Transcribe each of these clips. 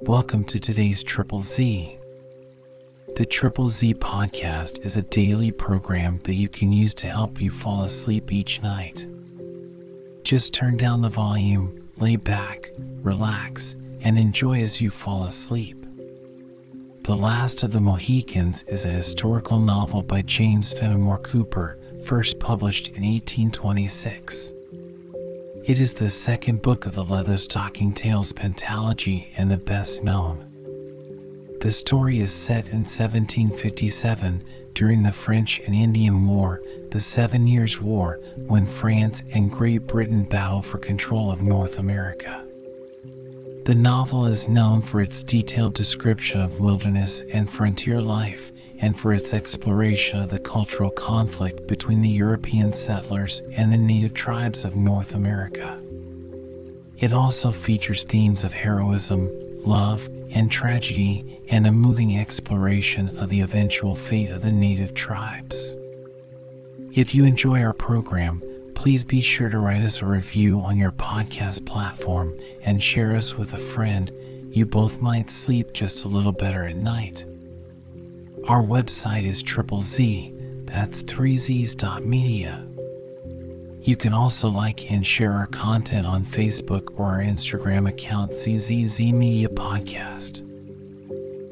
Welcome to today's Triple Z. The Triple Z podcast is a daily program that you can use to help you fall asleep each night. Just turn down the volume, lay back, relax, and enjoy as you fall asleep. The Last of the Mohicans is a historical novel by James Fenimore Cooper, first published in 1826. It is the second book of the Leatherstocking Tales pentalogy and the best known. The story is set in 1757 during the French and Indian War, the Seven Years' War, when France and Great Britain battle for control of North America. The novel is known for its detailed description of wilderness and frontier life and for its exploration of the cultural conflict between the European settlers and the native tribes of North America. It also features themes of heroism, love, and tragedy, and a moving exploration of the eventual fate of the native tribes. If you enjoy our program, please be sure to write us a review on your podcast platform and share us with a friend. You both might sleep just a little better at night. Our website is triple Z, that's 3z's.media. You can also like and share our content on Facebook or our Instagram account ZZZ Media Podcast.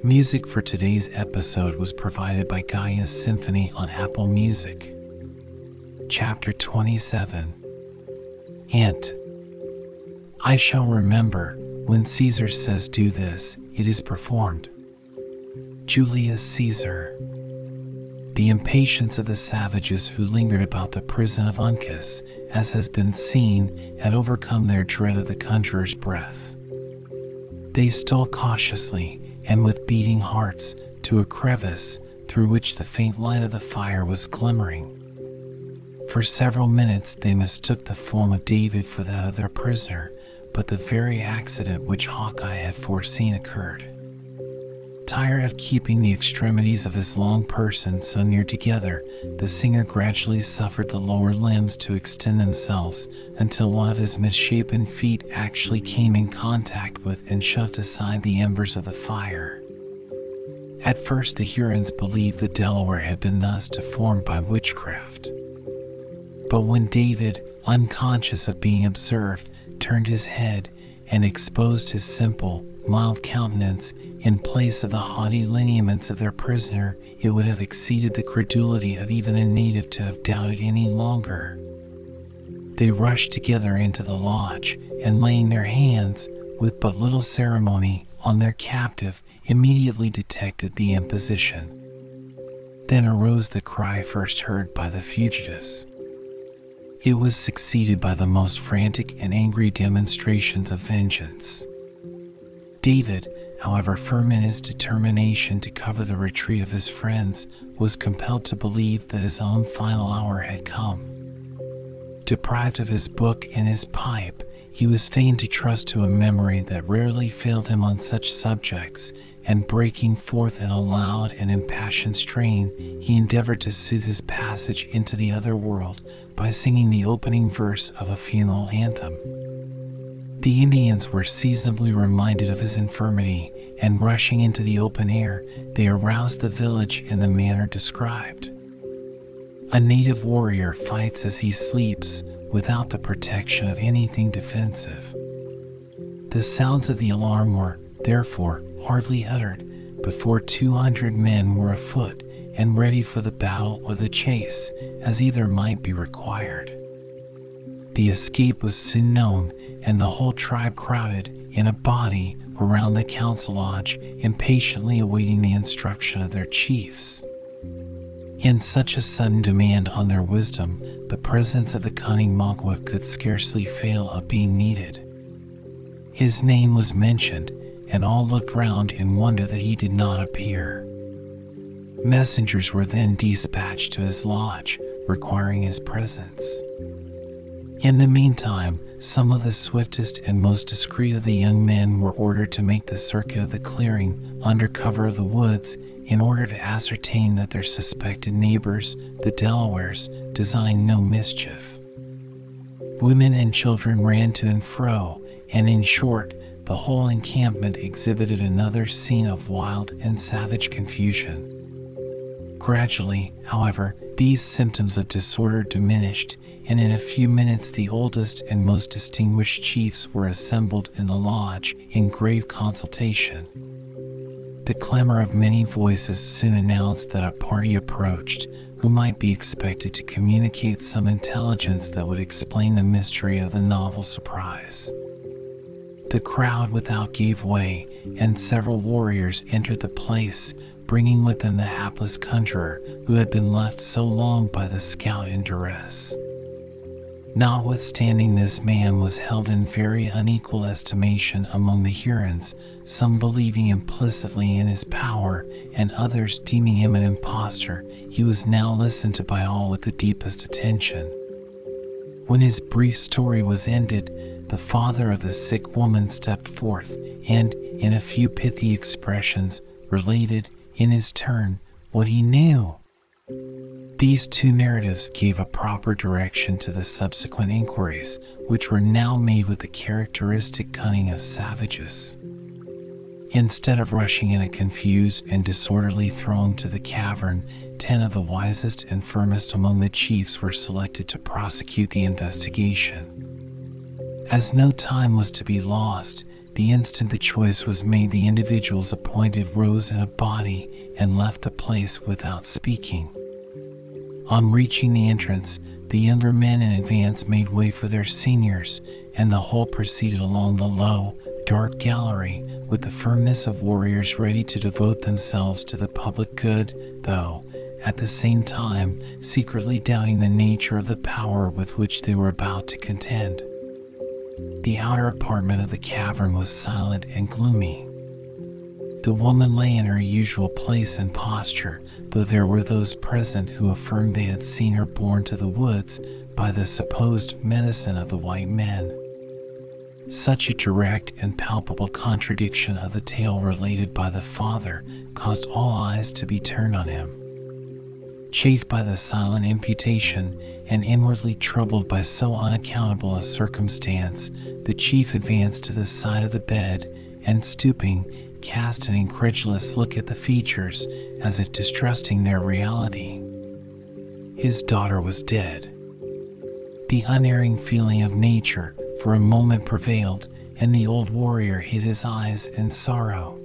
Music for today's episode was provided by Gaia Symphony on Apple Music. Chapter 27 Hint I shall remember, when Caesar says do this, it is performed. Julius Caesar. The impatience of the savages who lingered about the prison of Uncas, as has been seen, had overcome their dread of the conjurer's breath. They stole cautiously, and with beating hearts, to a crevice through which the faint light of the fire was glimmering. For several minutes they mistook the form of David for that of their prisoner, but the very accident which Hawkeye had foreseen occurred. Tired of keeping the extremities of his long person so near together, the singer gradually suffered the lower limbs to extend themselves until one of his misshapen feet actually came in contact with and shoved aside the embers of the fire. At first, the Hurons believed the Delaware had been thus deformed by witchcraft. But when David, unconscious of being observed, turned his head and exposed his simple, mild countenance in place of the haughty lineaments of their prisoner, it would have exceeded the credulity of even a native to have doubted any longer. They rushed together into the lodge, and laying their hands, with but little ceremony, on their captive, immediately detected the imposition. Then arose the cry first heard by the fugitives. It was succeeded by the most frantic and angry demonstrations of vengeance. David, however firm in his determination to cover the retreat of his friends, was compelled to believe that his own final hour had come. Deprived of his book and his pipe, he was fain to trust to a memory that rarely failed him on such subjects, and breaking forth in a loud and impassioned strain, he endeavored to soothe his passage into the other world by singing the opening verse of a funeral anthem. The Indians were seasonably reminded of his infirmity, and rushing into the open air, they aroused the village in the manner described. A native warrior fights as he sleeps without the protection of anything defensive. The sounds of the alarm were, therefore, hardly uttered before 200 men were afoot and ready for the battle or the chase, as either might be required. The escape was soon known, and the whole tribe crowded in a body around the council lodge, impatiently awaiting the instruction of their chiefs. In such a sudden demand on their wisdom, the presence of the cunning Magua could scarcely fail of being needed. His name was mentioned, and all looked round in wonder that he did not appear. Messengers were then dispatched to his lodge, requiring his presence. In the meantime, some of the swiftest and most discreet of the young men were ordered to make the circuit of the clearing under cover of the woods in order to ascertain that their suspected neighbors, the Delawares, designed no mischief. Women and children ran to and fro, and in short, the whole encampment exhibited another scene of wild and savage confusion. Gradually, however, these symptoms of disorder diminished, and in a few minutes the oldest and most distinguished chiefs were assembled in the lodge in grave consultation. The clamor of many voices soon announced that a party approached, who might be expected to communicate some intelligence that would explain the mystery of the novel surprise. The crowd without gave way, and several warriors entered the place, bringing with them the hapless conjurer who had been left so long by the scout in duress. Notwithstanding this man was held in very unequal estimation among the Hurons, some believing implicitly in his power, and others deeming him an impostor, he was now listened to by all with the deepest attention. When his brief story was ended, the father of the sick woman stepped forth, and, in a few pithy expressions, related, in his turn, what he knew. These two narratives gave a proper direction to the subsequent inquiries, which were now made with the characteristic cunning of savages. Instead of rushing in a confused and disorderly throng to the cavern, ten of the wisest and firmest among the chiefs were selected to prosecute the investigation. As no time was to be lost, the instant the choice was made, the individuals appointed rose in a body and left the place without speaking. On reaching the entrance, the younger men in advance made way for their seniors, and the whole proceeded along the low, dark gallery with the firmness of warriors ready to devote themselves to the public good, though, at the same time, secretly doubting the nature of the power with which they were about to contend. The outer apartment of the cavern was silent and gloomy. The woman lay in her usual place and posture, though there were those present who affirmed they had seen her borne to the woods by the supposed medicine of the white men. Such a direct and palpable contradiction of the tale related by the father caused all eyes to be turned on him. Chafed by the silent imputation, and inwardly troubled by so unaccountable a circumstance, the chief advanced to the side of the bed, and stooping, cast an incredulous look at the features, as if distrusting their reality. His daughter was dead. The unerring feeling of nature for a moment prevailed, and the old warrior hid his eyes in sorrow.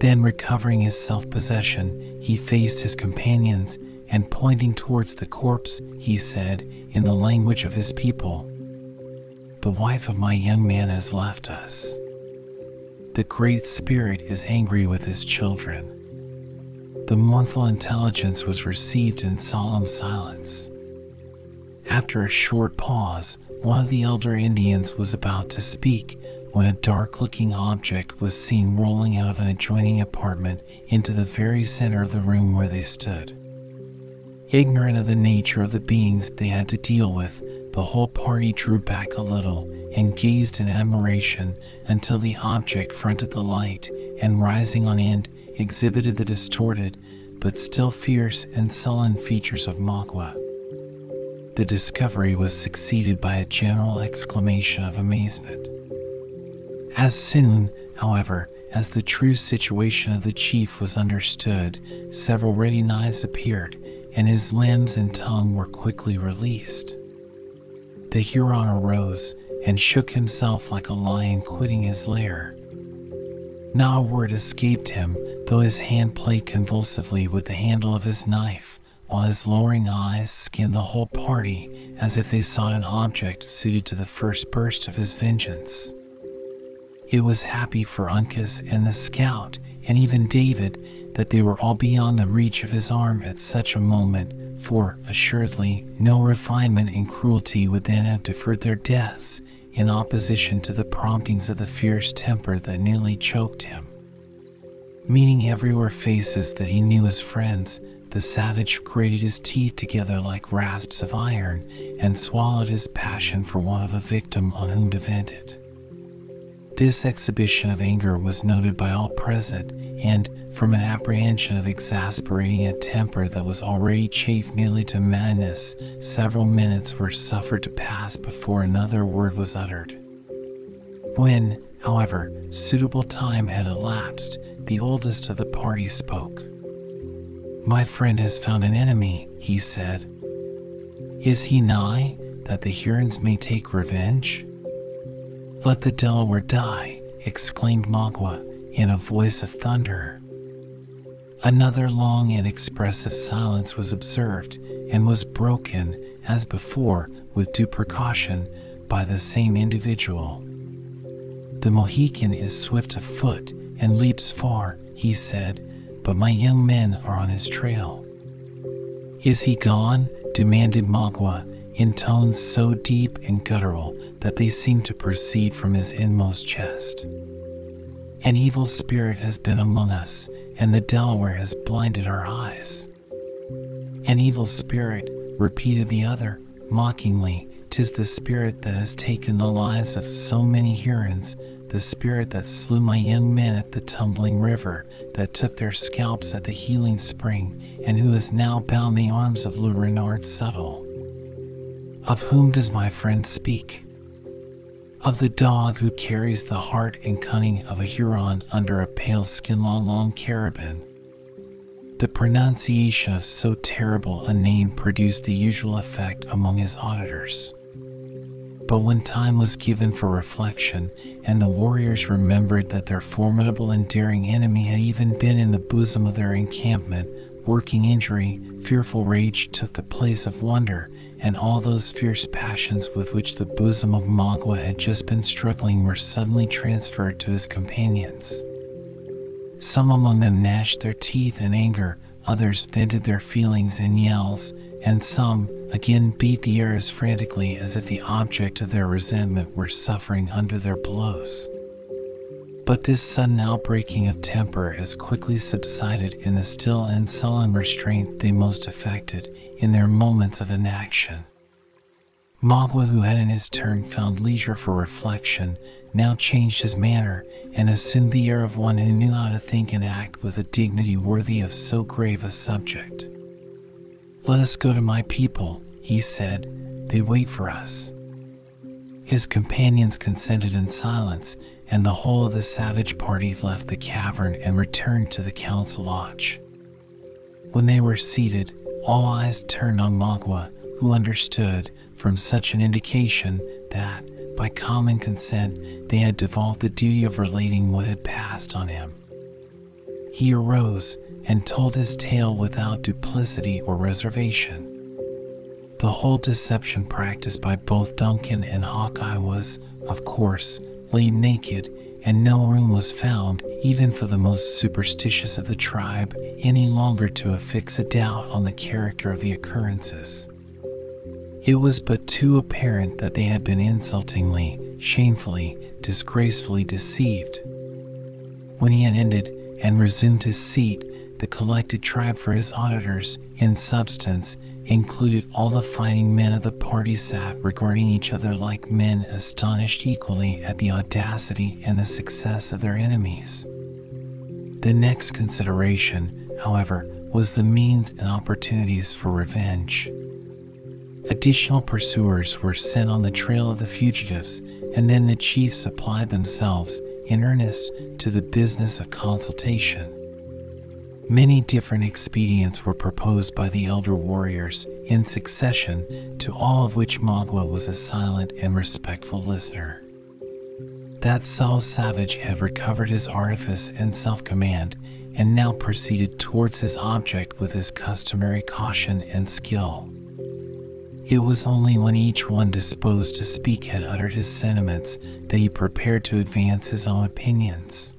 Then, recovering his self possession, he faced his companions, and pointing towards the corpse, he said, in the language of his people, The wife of my young man has left us. The Great Spirit is angry with his children. The mournful intelligence was received in solemn silence. After a short pause, one of the elder Indians was about to speak when a dark looking object was seen rolling out of an adjoining apartment into the very center of the room where they stood. Ignorant of the nature of the beings they had to deal with, the whole party drew back a little and gazed in admiration until the object fronted the light and rising on end exhibited the distorted but still fierce and sullen features of Magua. The discovery was succeeded by a general exclamation of amazement. As soon, however, as the true situation of the chief was understood, several ready knives appeared, and his limbs and tongue were quickly released. The Huron arose and shook himself like a lion quitting his lair. Not a word escaped him, though his hand played convulsively with the handle of his knife, while his lowering eyes scanned the whole party as if they sought an object suited to the first burst of his vengeance. It was happy for Uncas and the scout, and even David, that they were all beyond the reach of his arm at such a moment, for, assuredly, no refinement in cruelty would then have deferred their deaths in opposition to the promptings of the fierce temper that nearly choked him. Meeting everywhere faces that he knew as friends, the savage grated his teeth together like rasps of iron and swallowed his passion for want of a victim on whom to vent it. This exhibition of anger was noted by all present, and, from an apprehension of exasperating a temper that was already chafed nearly to madness, several minutes were suffered to pass before another word was uttered. When, However, suitable time had elapsed. The oldest of the party spoke. My friend has found an enemy, he said. Is he nigh, that the Hurons may take revenge? Let the Delaware die, exclaimed Magua in a voice of thunder. Another long and expressive silence was observed, and was broken, as before, with due precaution, by the same individual. The Mohican is swift of foot and leaps far, he said, but my young men are on his trail. Is he gone? demanded Magua in tones so deep and guttural that they seemed to proceed from his inmost chest. An evil spirit has been among us, and the Delaware has blinded our eyes. An evil spirit, repeated the other, mockingly, tis the spirit that has taken the lives of so many Hurons, the spirit that slew my young men at the tumbling river, that took their scalps at the healing spring, and who is now bound the arms of Le Renard Subtle. Of whom does my friend speak? Of the dog who carries the heart and cunning of a Huron under a pale skin La Longue Carabine. The pronunciation of so terrible a name produced the usual effect among his auditors. But when time was given for reflection, and the warriors remembered that their formidable and daring enemy had even been in the bosom of their encampment, working injury, fearful rage took the place of wonder, and all those fierce passions with which the bosom of Magua had just been struggling were suddenly transferred to his companions. Some among them gnashed their teeth in anger, others vented their feelings in yells, and some, again beat the air as frantically as if the object of their resentment were suffering under their blows. But this sudden outbreaking of temper as quickly subsided in the still and sullen restraint they most affected in their moments of inaction. Magua, who had in his turn found leisure for reflection, now changed his manner and assumed the air of one who knew how to think and act with a dignity worthy of so grave a subject. Let us go to my people, he said. They wait for us. His companions consented in silence, and the whole of the savage party left the cavern and returned to the council lodge. When they were seated, all eyes turned on Magua, who understood, from such an indication, that, by common consent, they had devolved the duty of relating what had passed on him. He arose and told his tale without duplicity or reservation. The whole deception practiced by both Duncan and Hawkeye was, of course, laid naked, and no room was found, even for the most superstitious of the tribe, any longer to affix a doubt on the character of the occurrences. It was but too apparent that they had been insultingly, shamefully, disgracefully deceived. When he had ended and resumed his seat, the collected tribe for his auditors, in substance, included all the fighting men of the party sat regarding each other like men astonished equally at the audacity and the success of their enemies. The next consideration, however, was the means and opportunities for revenge. Additional pursuers were sent on the trail of the fugitives, and then the chiefs applied themselves, in earnest, to the business of consultation. Many different expedients were proposed by the elder warriors in succession, to all of which Magua was a silent and respectful listener. That subtle savage had recovered his artifice and self command, and now proceeded towards his object with his customary caution and skill. It was only when each one disposed to speak had uttered his sentiments that he prepared to advance his own opinions.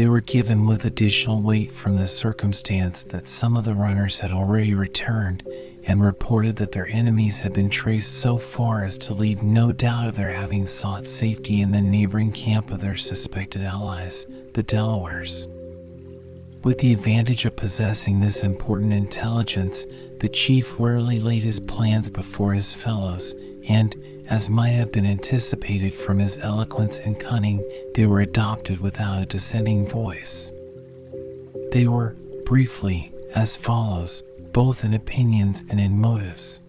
They were given with additional weight from the circumstance that some of the runners had already returned and reported that their enemies had been traced so far as to leave no doubt of their having sought safety in the neighboring camp of their suspected allies, the Delawares. With the advantage of possessing this important intelligence, the chief warily laid his plans before his fellows, and, as might have been anticipated from his eloquence and cunning, they were adopted without a dissenting voice. They were, briefly, as follows, both in opinions and in motives.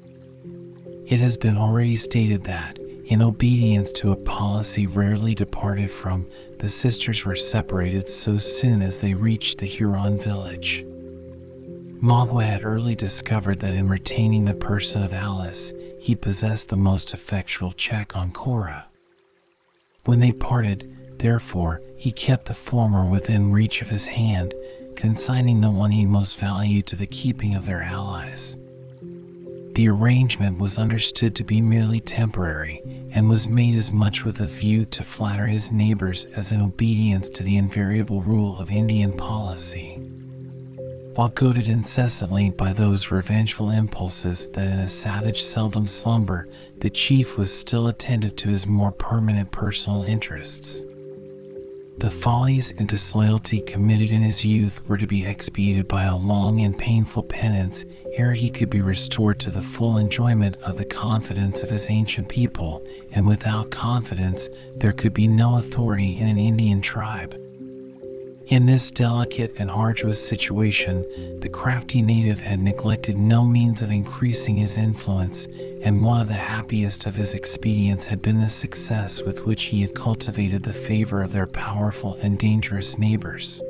It has been already stated that, In obedience to a policy rarely departed from, the sisters were separated so soon as they reached the Huron village. Magua had early discovered that in retaining the person of Alice, he possessed the most effectual check on Cora. When they parted, therefore, he kept the former within reach of his hand, consigning the one he most valued to the keeping of their allies. The arrangement was understood to be merely temporary, and was made as much with a view to flatter his neighbors as in obedience to the invariable rule of Indian policy. While goaded incessantly by those revengeful impulses that in a savage seldom slumber, the chief was still attentive to his more permanent personal interests. The follies and disloyalty committed in his youth were to be expiated by a long and painful penance ere he could be restored to the full enjoyment of the confidence of his ancient people, and without confidence there could be no authority in an Indian tribe. In this delicate and arduous situation, the crafty native had neglected no means of increasing his influence, and one of the happiest of his expedients had been the success with which he had cultivated the favor of their powerful and dangerous neighbors.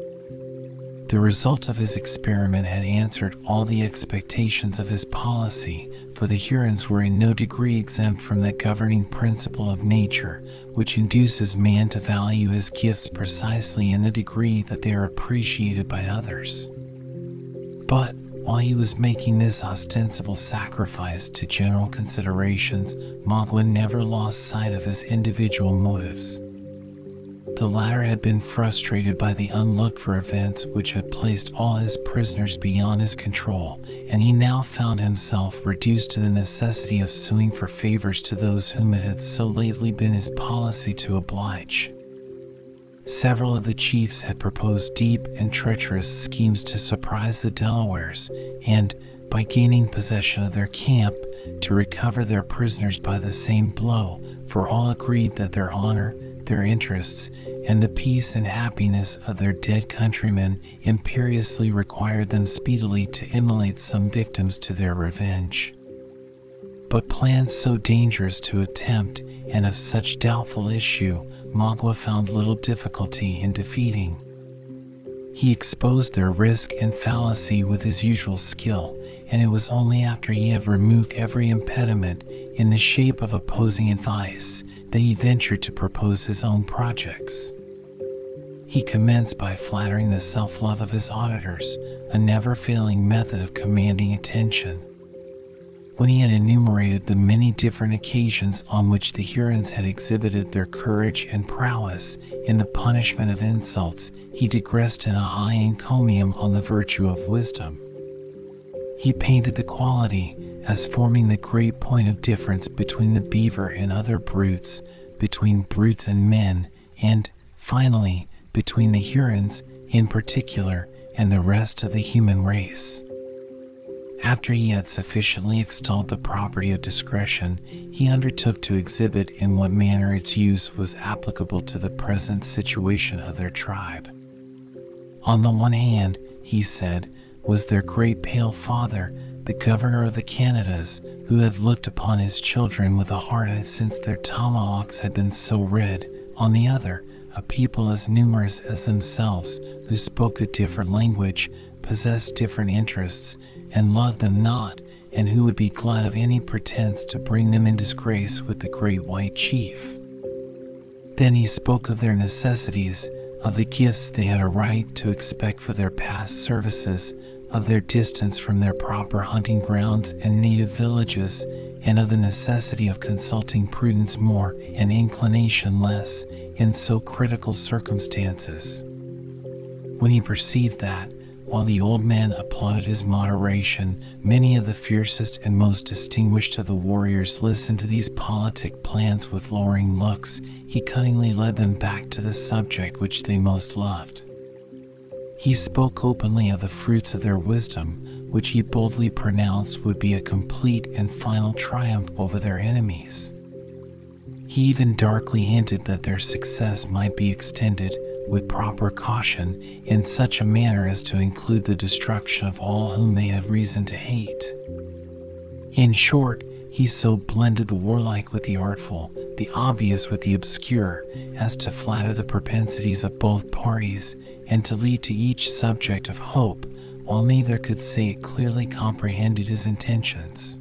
The result of his experiment had answered all the expectations of his policy, for the Hurons were in no degree exempt from that governing principle of nature which induces man to value his gifts precisely in the degree that they are appreciated by others. But while he was making this ostensible sacrifice to general considerations, Magua never lost sight of his individual motives. The latter had been frustrated by the unlooked for events which had placed all his prisoners beyond his control, and he now found himself reduced to the necessity of suing for favors to those whom it had so lately been his policy to oblige. Several of the chiefs had proposed deep and treacherous schemes to surprise the Delawares, and, by gaining possession of their camp, to recover their prisoners by the same blow, for all agreed that their honor, their interests, and the peace and happiness of their dead countrymen imperiously required them speedily to immolate some victims to their revenge. But plans so dangerous to attempt and of such doubtful issue, Magua found little difficulty in defeating. He exposed their risk and fallacy with his usual skill, and it was only after he had removed every impediment in the shape of opposing advice that he ventured to propose his own projects. He commenced by flattering the self love of his auditors, a never failing method of commanding attention. When he had enumerated the many different occasions on which the Hurons had exhibited their courage and prowess in the punishment of insults, he digressed in a high encomium on the virtue of wisdom. He painted the quality as forming the great point of difference between the beaver and other brutes, between brutes and men, and, finally, between the Hurons, in particular, and the rest of the human race. After he had sufficiently extolled the property of discretion, he undertook to exhibit in what manner its use was applicable to the present situation of their tribe. On the one hand, he said, was their great pale father, the governor of the Canadas, who had looked upon his children with a heart since their tomahawks had been so red; on the other, a people as numerous as themselves, who spoke a different language, possessed different interests, and loved them not, and who would be glad of any pretense to bring them in disgrace with the great white chief. Then he spoke of their necessities, of the gifts they had a right to expect for their past services, of their distance from their proper hunting grounds and native villages, and of the necessity of consulting prudence more and inclination less in so critical circumstances. When he perceived that, while the old man applauded his moderation, many of the fiercest and most distinguished of the warriors listened to these politic plans with lowering looks, he cunningly led them back to the subject which they most loved. He spoke openly of the fruits of their wisdom, which he boldly pronounced would be a complete and final triumph over their enemies. He even darkly hinted that their success might be extended, with proper caution, in such a manner as to include the destruction of all whom they had reason to hate. In short, he so blended the warlike with the artful, the obvious with the obscure, as to flatter the propensities of both parties, and to lead to each subject of hope, while neither could say it clearly comprehended his intentions.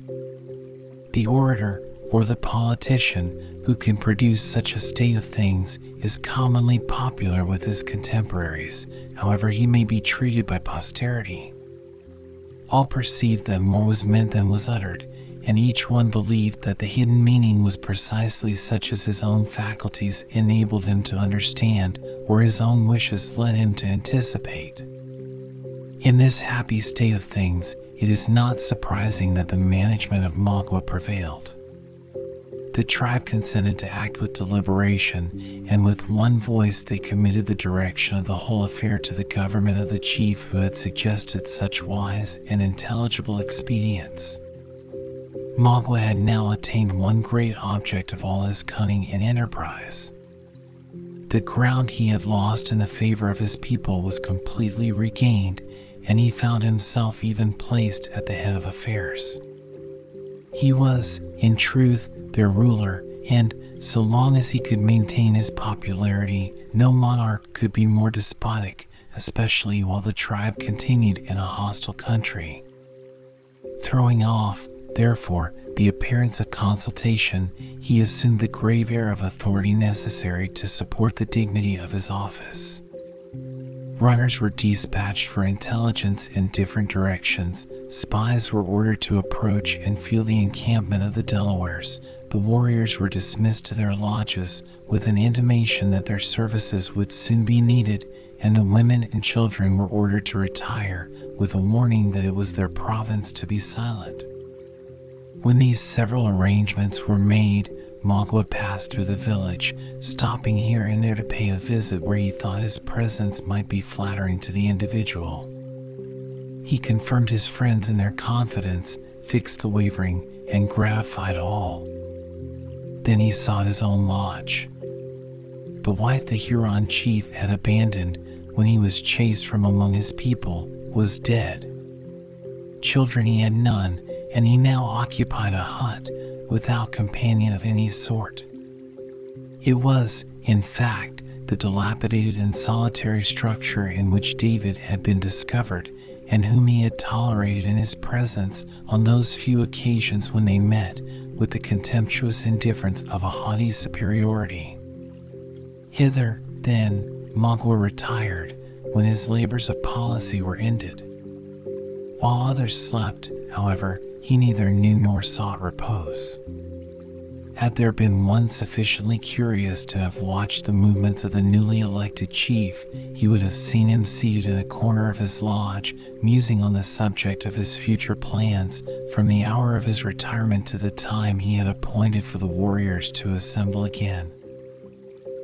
The orator, or the politician, who can produce such a state of things, is commonly popular with his contemporaries, however he may be treated by posterity. All perceived that more was meant than was uttered, and each one believed that the hidden meaning was precisely such as his own faculties enabled him to understand or his own wishes led him to anticipate. In this happy state of things, it is not surprising that the management of Magua prevailed. The tribe consented to act with deliberation, and with one voice they committed the direction of the whole affair to the government of the chief who had suggested such wise and intelligible expedients. Magua had now attained one great object of all his cunning and enterprise. The ground he had lost in the favor of his people was completely regained, and he found himself even placed at the head of affairs. He was, in truth, their ruler, and, so long as he could maintain his popularity, no monarch could be more despotic, especially while the tribe continued in a hostile country. Throwing off, therefore, the appearance of consultation, he assumed the grave air of authority necessary to support the dignity of his office. Runners were dispatched for intelligence in different directions. Spies were ordered to approach and feel the encampment of the Delawares. The warriors were dismissed to their lodges with an intimation that their services would soon be needed, and the women and children were ordered to retire with a warning that it was their province to be silent. When these several arrangements were made, Magua passed through the village, stopping here and there to pay a visit where he thought his presence might be flattering to the individual. He confirmed his friends in their confidence, fixed the wavering, and gratified all. Then he sought his own lodge. The wife the Huron chief had abandoned when he was chased from among his people was dead. Children he had none, and he now occupied a hut without companion of any sort. It was, in fact, the dilapidated and solitary structure in which David had been discovered and whom he had tolerated in his presence on those few occasions when they met with the contemptuous indifference of a haughty superiority. Hither, then, Magua retired when his labors of policy were ended. While others slept, however, he neither knew nor sought repose. Had there been one sufficiently curious to have watched the movements of the newly elected chief, he would have seen him seated in a corner of his lodge, musing on the subject of his future plans, from the hour of his retirement to the time he had appointed for the warriors to assemble again.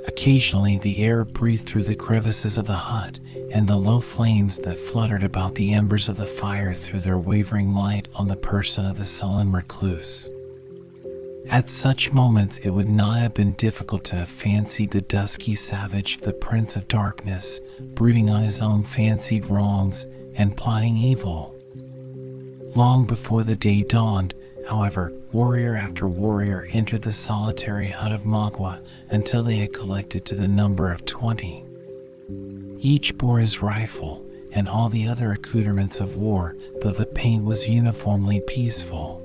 Occasionally the air breathed through the crevices of the hut, and the low flames that fluttered about the embers of the fire threw their wavering light on the person of the sullen recluse. At such moments it would not have been difficult to have fancied the dusky savage the prince of darkness, brooding on his own fancied wrongs and plotting evil. Long before the day dawned, however, warrior after warrior entered the solitary hut of Magua until they had collected to the number of twenty. Each bore his rifle and all the other accoutrements of war, though the paint was uniformly peaceful.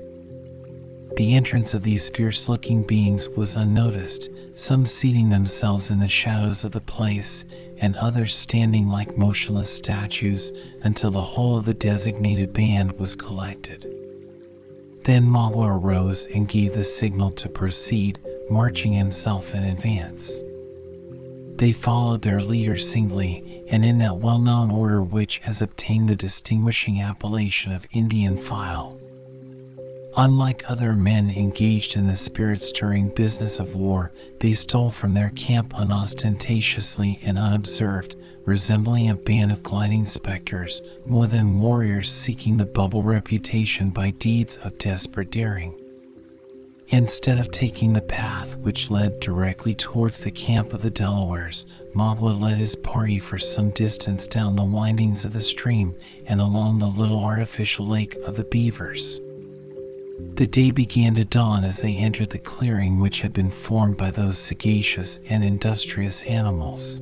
The entrance of these fierce looking beings was unnoticed, some seating themselves in the shadows of the place, and others standing like motionless statues until the whole of the designated band was collected. Then Magua arose and gave the signal to proceed, marching himself in advance. They followed their leader singly and in that well known order which has obtained the distinguishing appellation of Indian file. Unlike other men engaged in the spirit stirring business of war, they stole from their camp unostentatiously and unobserved, resembling a band of gliding specters, more than warriors seeking the bubble reputation by deeds of desperate daring. Instead of taking the path which led directly towards the camp of the Delawares, Magua led his party for some distance down the windings of the stream and along the little artificial lake of the Beavers. The day began to dawn as they entered the clearing which had been formed by those sagacious and industrious animals.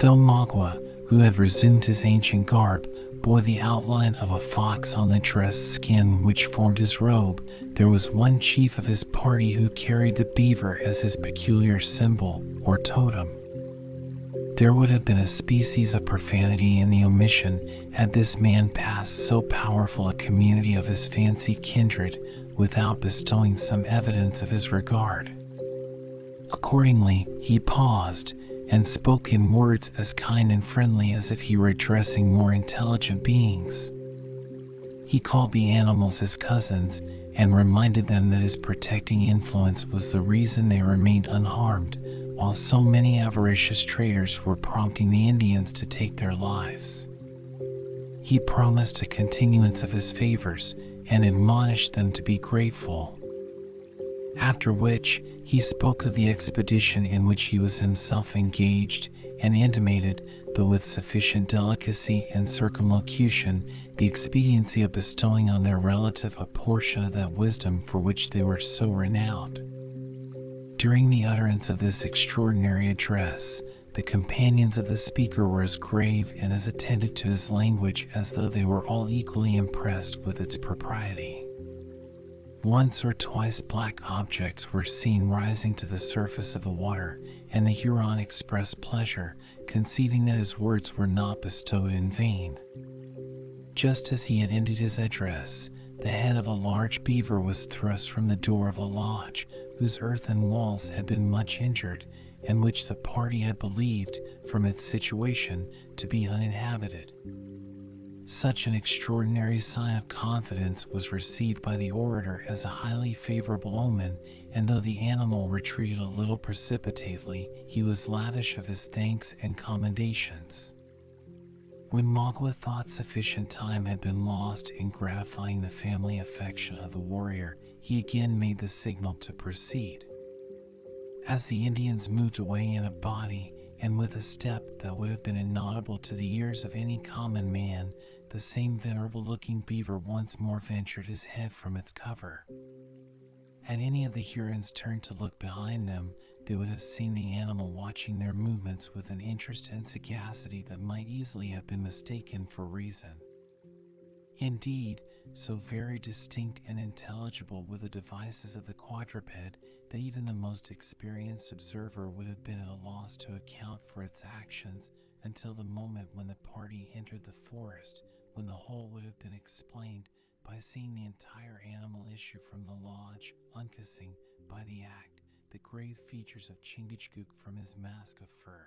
Though Magua, who had resumed his ancient garb, bore the outline of a fox on the dressed skin which formed his robe, there was one chief of his party who carried the beaver as his peculiar symbol or totem. There would have been a species of profanity in the omission had this man passed so powerful a community of his fancied kindred without bestowing some evidence of his regard. Accordingly, he paused and spoke in words as kind and friendly as if he were addressing more intelligent beings. He called the animals his cousins and reminded them that his protecting influence was the reason they remained unharmed while so many avaricious traders were prompting the Indians to take their lives. He promised a continuance of his favors and admonished them to be grateful. After which, he spoke of the expedition in which he was himself engaged and intimated, though with sufficient delicacy and circumlocution, the expediency of bestowing on their relative a portion of that wisdom for which they were so renowned. During the utterance of this extraordinary address, the companions of the speaker were as grave and as attentive to his language as though they were all equally impressed with its propriety. Once or twice black objects were seen rising to the surface of the water, and the Huron expressed pleasure, conceiving that his words were not bestowed in vain. Just as he had ended his address, the head of a large beaver was thrust from the door of a lodge, whose earthen walls had been much injured, and which the party had believed, from its situation, to be uninhabited. Such an extraordinary sign of confidence was received by the orator as a highly favorable omen, and though the animal retreated a little precipitately, he was lavish of his thanks and commendations. When Magua thought sufficient time had been lost in gratifying the family affection of the warrior, he again made the signal to proceed. As the Indians moved away in a body, and with a step that would have been inaudible to the ears of any common man, the same venerable looking beaver once more ventured his head from its cover. Had any of the Hurons turned to look behind them, they would have seen the animal watching their movements with an interest and sagacity that might easily have been mistaken for reason. Indeed, so very distinct and intelligible were the devices of the quadruped that even the most experienced observer would have been at a loss to account for its actions until the moment when the party entered the forest, when the whole would have been explained by seeing the entire animal issue from the lodge, unkissing, by the act, the grave features of Chingachgook from his mask of fur.